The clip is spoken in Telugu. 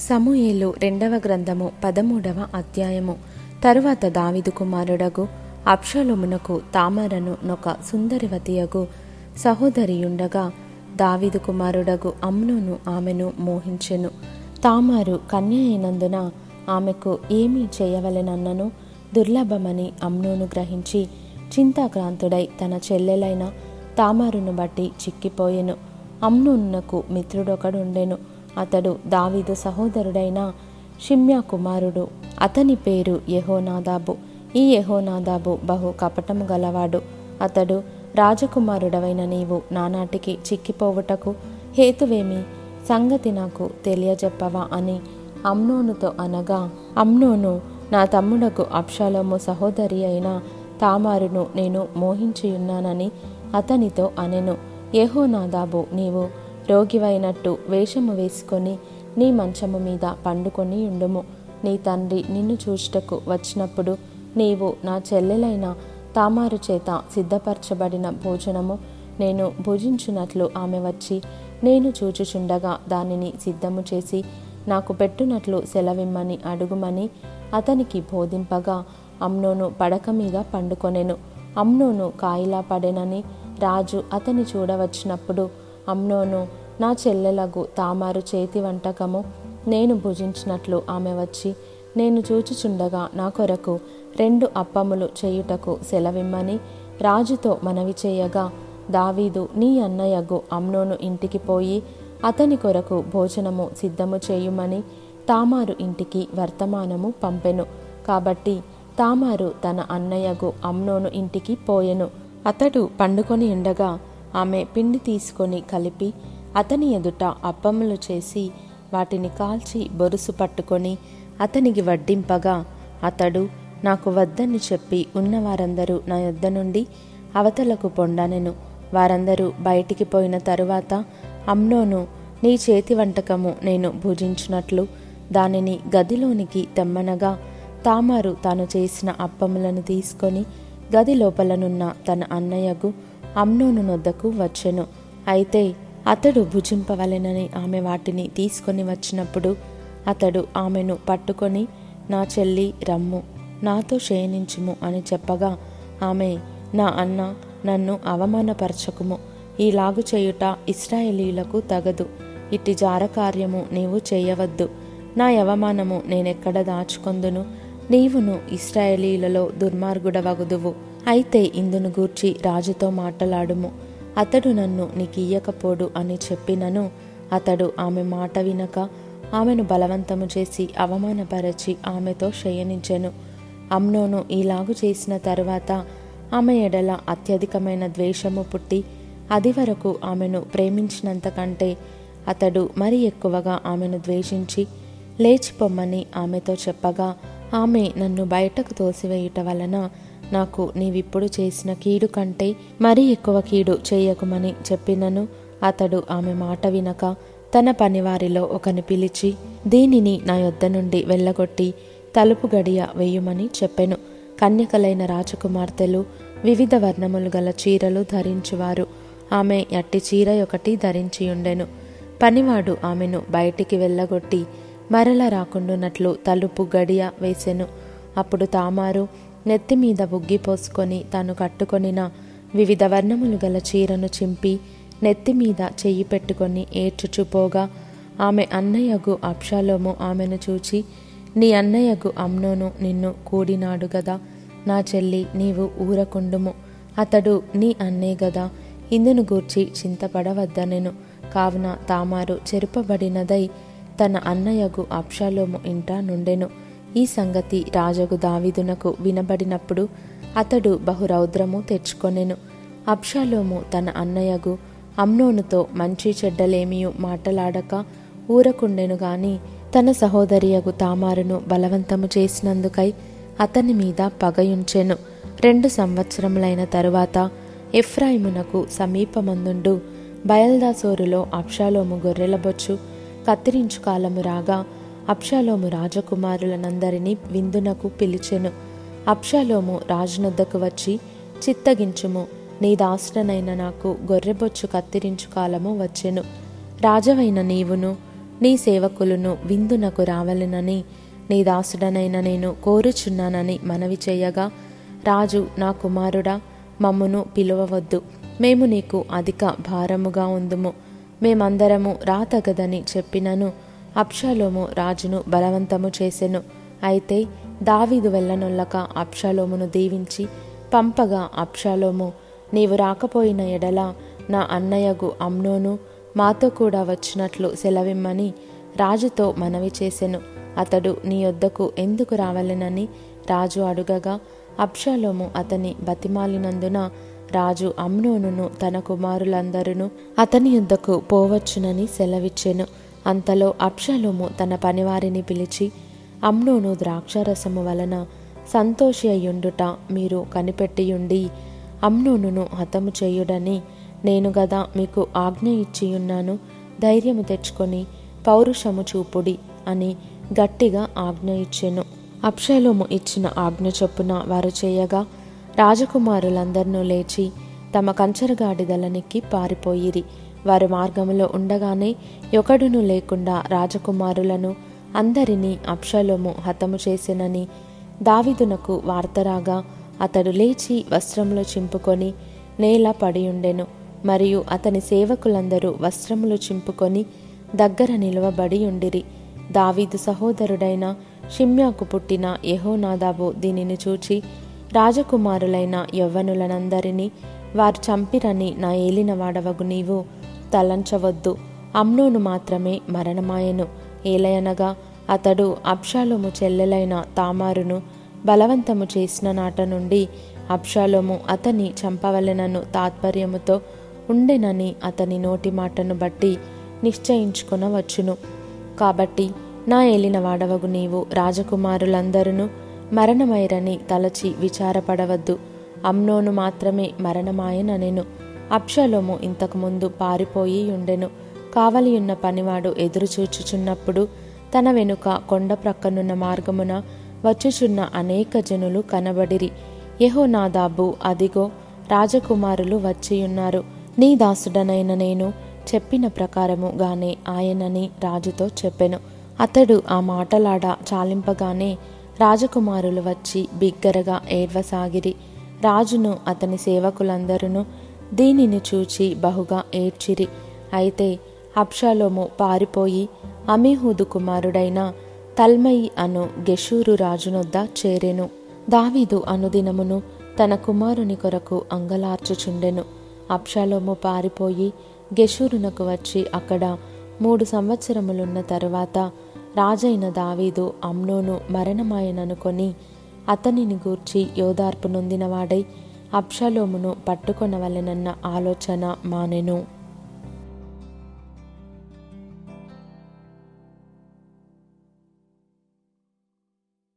సమూయేలు రెండవ గ్రంథము పదమూడవ అధ్యాయము. తరువాత దావిదు కుమారుడగు అప్షలోమునకు తామరను నొక సుందరివతియగు సహోదరియుండగా దావిదు కుమారుడగు అమ్నును ఆమెను మోహించెను. తామారు కన్య అయినందున ఆమెకు ఏమీ చేయవలెనన్నను దుర్లభమని అమ్నును గ్రహించి చింతాక్రాంతుడై తన చెల్లెలైన తామారును బట్టి చిక్కిపోయెను. అమ్నోనునకు మిత్రుడొకడుండెను. అతడు దావీదు సహోదరుడైన షిమ్యా కుమారుడు. అతని పేరు యహోనాదాబు. ఈ యహోనాదాబు బహు కపటము గలవాడు. అతడు రాజకుమారుడవైన నీవు నానాటికి చిక్కిపోవుటకు హేతువేమి? సంగతి నాకు తెలియజెప్పవా అని అమ్నోనుతో అనగా అమ్నోను నా తమ్ముడకు అప్షాలోము సహోదరి అయిన తామారును నేను మోహించియున్నానని అతనితో అనెను. యహోనాదాబు నీవు రోగివైనట్టు వేషము వేసుకొని నీ మంచము మీద పండుకొని ఉండుము. నీ తండ్రి నిన్ను చూచుటకు వచ్చినప్పుడు నీవు నా చెల్లెలైన తామారు చేత సిద్ధపరచబడిన భోజనము నేను భుజించునట్లు ఆమె వచ్చి నేను చూచుచుండగా దానిని సిద్ధము చేసి నాకు పెట్టునట్లు సెలవిమ్మని అడుగుమని అతనికి బోధింపగా అమ్నోను పడక మీద పండుకొనెను. అమ్నోను కాయిలా పడెనని రాజు అతని చూడవచ్చినప్పుడు అమ్నోను నా చెల్లెలగు తామారు చేతి వంటకము నేను భుజించినట్లు ఆమె వచ్చి నేను చూచుచుండగా నా కొరకు రెండు అప్పములు చేయుటకు సెలవిమ్మని రాజుతో మనవి చేయగా దావీదు నీ అన్నయ్యగు అమ్నోను ఇంటికి పోయి అతని కొరకు భోజనము సిద్ధము చేయుమని తామారు ఇంటికి వర్తమానము పంపెను. కాబట్టి తామారు తన అన్నయ్యగు అమ్నోను ఇంటికి పోయెను. అతడు పండుకొని ఉండగా ఆమె పిండి తీసుకొని కలిపి అతని ఎదుట అప్పములు చేసి వాటిని కాల్చి బొరుసు పట్టుకొని అతనికి వడ్డింపగా అతడు నాకు వద్దని చెప్పి ఉన్నవారందరూ నా యొద్ద నుండి అవతలకు పొండనెను. వారందరూ బయటికి పోయిన తరువాత అమ్నోను నీ చేతి వంటకము నేను భుజించినట్లు దానిని గదిలోనికి తెమ్మనగా తామారు తాను చేసిన అప్పములను తీసుకొని గది లోపలనున్న తన అన్నయ్యకు అమ్నోను నొద్దకు వచ్చెను. అయితే అతడు భుజింపవలెనని ఆమె వాటిని తీసుకొని వచ్చినప్పుడు అతడు ఆమెను పట్టుకొని నా చెల్లి రమ్ము. నాతో శయనించుము అని చెప్పగా ఆమె నా అన్న నన్ను అవమానపరచకుము. ఈలాగు చేయుట ఇస్రాయేలీలకు తగదు. ఇట్టి జారకార్యము నీవు చేయవద్దు. నా అవమానము నేనెక్కడ దాచుకొందును? నీవును ఇస్రాయేలీలలో దుర్మార్గుడవగుదువు. అయితే ఇందును గూర్చి రాజుతో మాట్లాడుము. అతడు నన్ను నీకియ్యకపోడు అని చెప్పినను. అతడు ఆమె మాట వినక ఆమెను బలవంతము చేసి అవమానపరచి ఆమెతో శయనించెను. అమ్నోను ఈలాగు చేసిన తరువాత ఆమె ఎడల అత్యధికమైన ద్వేషము పుట్టి అది వరకు ఆమెను ప్రేమించినంతకంటే అతడు మరి ఎక్కువగా ఆమెను ద్వేషించి లేచిపోమ్మని ఆమెతో చెప్పగా ఆమె నన్ను బయటకు తోసివేయుట వలన నాకు నీవిప్పుడు చేసిన కీడు కంటే మరీ ఎక్కువ కీడు చేయకుమని చెప్పినను అతడు ఆమె మాట వినక తన పనివారిలో ఒకని పిలిచి దీనిని నా యొద్ద నుండి వెళ్ళగొట్టి తలుపు గడియ వేయుమని చెప్పెను. కన్యకలైన రాజకుమార్తెలు వివిధ వర్ణములు గల చీరలు ధరించువారు. ఆమె అట్టి చీర ఒకటి ధరించియుండెను పనివాడు ఆమెను బయటికి వెళ్ళగొట్టి మరల రాకుండునట్లు తలుపు గడియ వేసెను. అప్పుడు తామారు నెత్తిమీద బుగ్గి పోసుకొని తాను కట్టుకొనిన వివిధ వర్ణములు గల చీరను చింపి నెత్తిమీద చెయ్యి పెట్టుకొని ఏడ్చుచుపోగా ఆమె అన్నయ్యగు అప్షాలోము ఆమెను చూచి నీ అన్నయ్యగు అమ్నోను నిన్ను కూడినాడు గదా. నా చెల్లి నీవు ఊరకుండుము. అతడు నీ అన్నే గదా. ఇందును గూర్చి చింతపడవద్దనెను. కావున తామారు చెరుపబడినదై తన అన్నయ్యగు అప్షాలోము ఇంట నుండెను. ఈ సంగతి రాజగు దావిదునకు వినబడినప్పుడు అతడు బహురౌద్రము తెచ్చుకొనెను. అప్షాలోము తన అన్నయ్యగు అమ్నోనుతో మంచి చెడ్డలేమియు మాటలాడక ఊరకుండెను గాని తన సహోదరియగు తామారును బలవంతము చేసినందుకై అతని మీద పగయుంచెను. రెండు సంవత్సరములైన తరువాత ఎఫ్రాయిమునకు సమీపమందుండు బయల్దాసోరులో అప్షాలోము గొర్రెలబొచ్చు కత్తిరించు కాలము రాగా అప్షాలోము రాజకుమారులనందరినీ విందునకు పిలిచెను. అప్షాలోము రాజునొద్దకు వచ్చి చిత్తగించుము నీ దాసుడనైన నాకు గొర్రెబొచ్చు కత్తిరించు కాలము వచ్చెను. రాజవైన నీవును నీ సేవకులను విందునకు రావలెనని నీ దాసుడనైన నేను కోరుచున్నానని మనవి చేయగా రాజు నా కుమారుడా మమ్మును పిలువవద్దు. మేము నీకు అధిక భారముగా ఉందుము. మేమందరము రాతగదని చెప్పినను అప్షాలోము రాజును బలవంతము చేసెను. అయితే దావీదు వెళ్ళనొల్లక అప్షాలోమును దీవించి పంపగా అప్షాలోము నీవు రాకపోయిన ఎడల నా అన్నయ్యగు అమ్నోను మాతో కూడా వచ్చినట్లు సెలవిమ్మని రాజుతో మనవి చేసెను. అతడు నీ వద్దకు ఎందుకు రావాలనని రాజు అడుగగా అప్షాలోము అతని బతిమాలినందున రాజు అమ్నోనును తన కుమారులందరూ అతని యుద్ధకు పోవచ్చునని సెలవిచ్చెను. అంతలో అప్షలోము తన పనివారిని పిలిచి అమ్నోను ద్రాక్షారసము వలన సంతోషి అయ్యుండుట మీరు కనిపెట్టియుండి అమ్నోనును హతము చేయుడని నేను గదా మీకు ఆజ్ఞ ఇచ్చియున్నాను. ధైర్యము తెచ్చుకొని పౌరుషము చూపుడి అని గట్టిగా ఆజ్ఞ ఇచ్చెను. అప్షలోము ఇచ్చిన ఆజ్ఞ చొప్పున వారు చేయగా రాజకుమారులందరినూ లేచి తమ కంచరగాడిదలనికి పారిపోయిరి. వారి మార్గములో ఉండగానే ఒకడును లేకుండా రాజకుమారులను అందరినీ అప్షలోము హతము చేసినని దావిదునకు వార్తరాగా అతడు లేచి వస్త్రములు చింపుకొని నేల పడియుండెను. మరియు అతని సేవకులందరూ వస్త్రములు చింపుకొని దగ్గర నిలవబడి ఉండిరి దావీదు సహోదరుడైన షిమ్యాకు పుట్టిన యహోనాదాబు దీనిని చూచి రాజకుమారులైన యవ్వనులనందరినీ వారు చంపిరని నా ఏలినవాడవగు నీవు. తలంచవద్దు. అమ్నోను మాత్రమే మరణమాయెను. ఏలయనగా అతడు అప్షాలోము చెల్లెలైన తామారును బలవంతము చేసిన నాట నుండి అప్షాలోము అతని చంపవలెనను తాత్పర్యముతో ఉండెనని అతని నోటి మాటను బట్టి నిశ్చయించుకొనవచ్చును. కాబట్టి నా ఏలిన వాడవగు నీవు రాజకుమారులందరూ మరణమైరని తలచి విచారపడవద్దు. అమ్నోను మాత్రమే మరణమాయననెను. అప్షలోము ఇంతకుముందు పారిపోయి ఉండెను కావలియున్న పనివాడు ఎదురుచూచుచున్నప్పుడు తన వెనుక కొండ ప్రక్కనున్న మార్గమున వచ్చుచున్న అనేక జనులు కనబడిరి. యహోనాదాబు అదిగో రాజకుమారులు వచ్చియున్నారు. నీ దాసుడనైన నేను చెప్పిన ప్రకారముగానే ఆయనని రాజుతో చెప్పెను. అతడు ఆ మాటలాడ చాలింపగానే రాజకుమారులు వచ్చి బిగ్గరగా ఏడ్వసాగిరి. రాజును అతని సేవకులందరూ దీనిని చూచి బహుగా ఏడ్చిరి. అయితే అప్షాలోము పారిపోయి అమీహూదు కుమారుడైన తల్మయి అను గెషూరు రాజునొద్ద చేరెను. దావీదు అనుదినమును తన కుమారుని కొరకు అంగలార్చుచుండెను. అప్షాలోము పారిపోయి గెషూరునకు వచ్చి అక్కడ మూడు సంవత్సరములున్న తరువాత రాజైన దావీదు అమ్నోను మరణమాయననుకొని అతనిని గూర్చి యోదార్పు నొందినవాడై అప్షలోమును పట్టుకొనవలెనన్న ఆలోచన మానెను.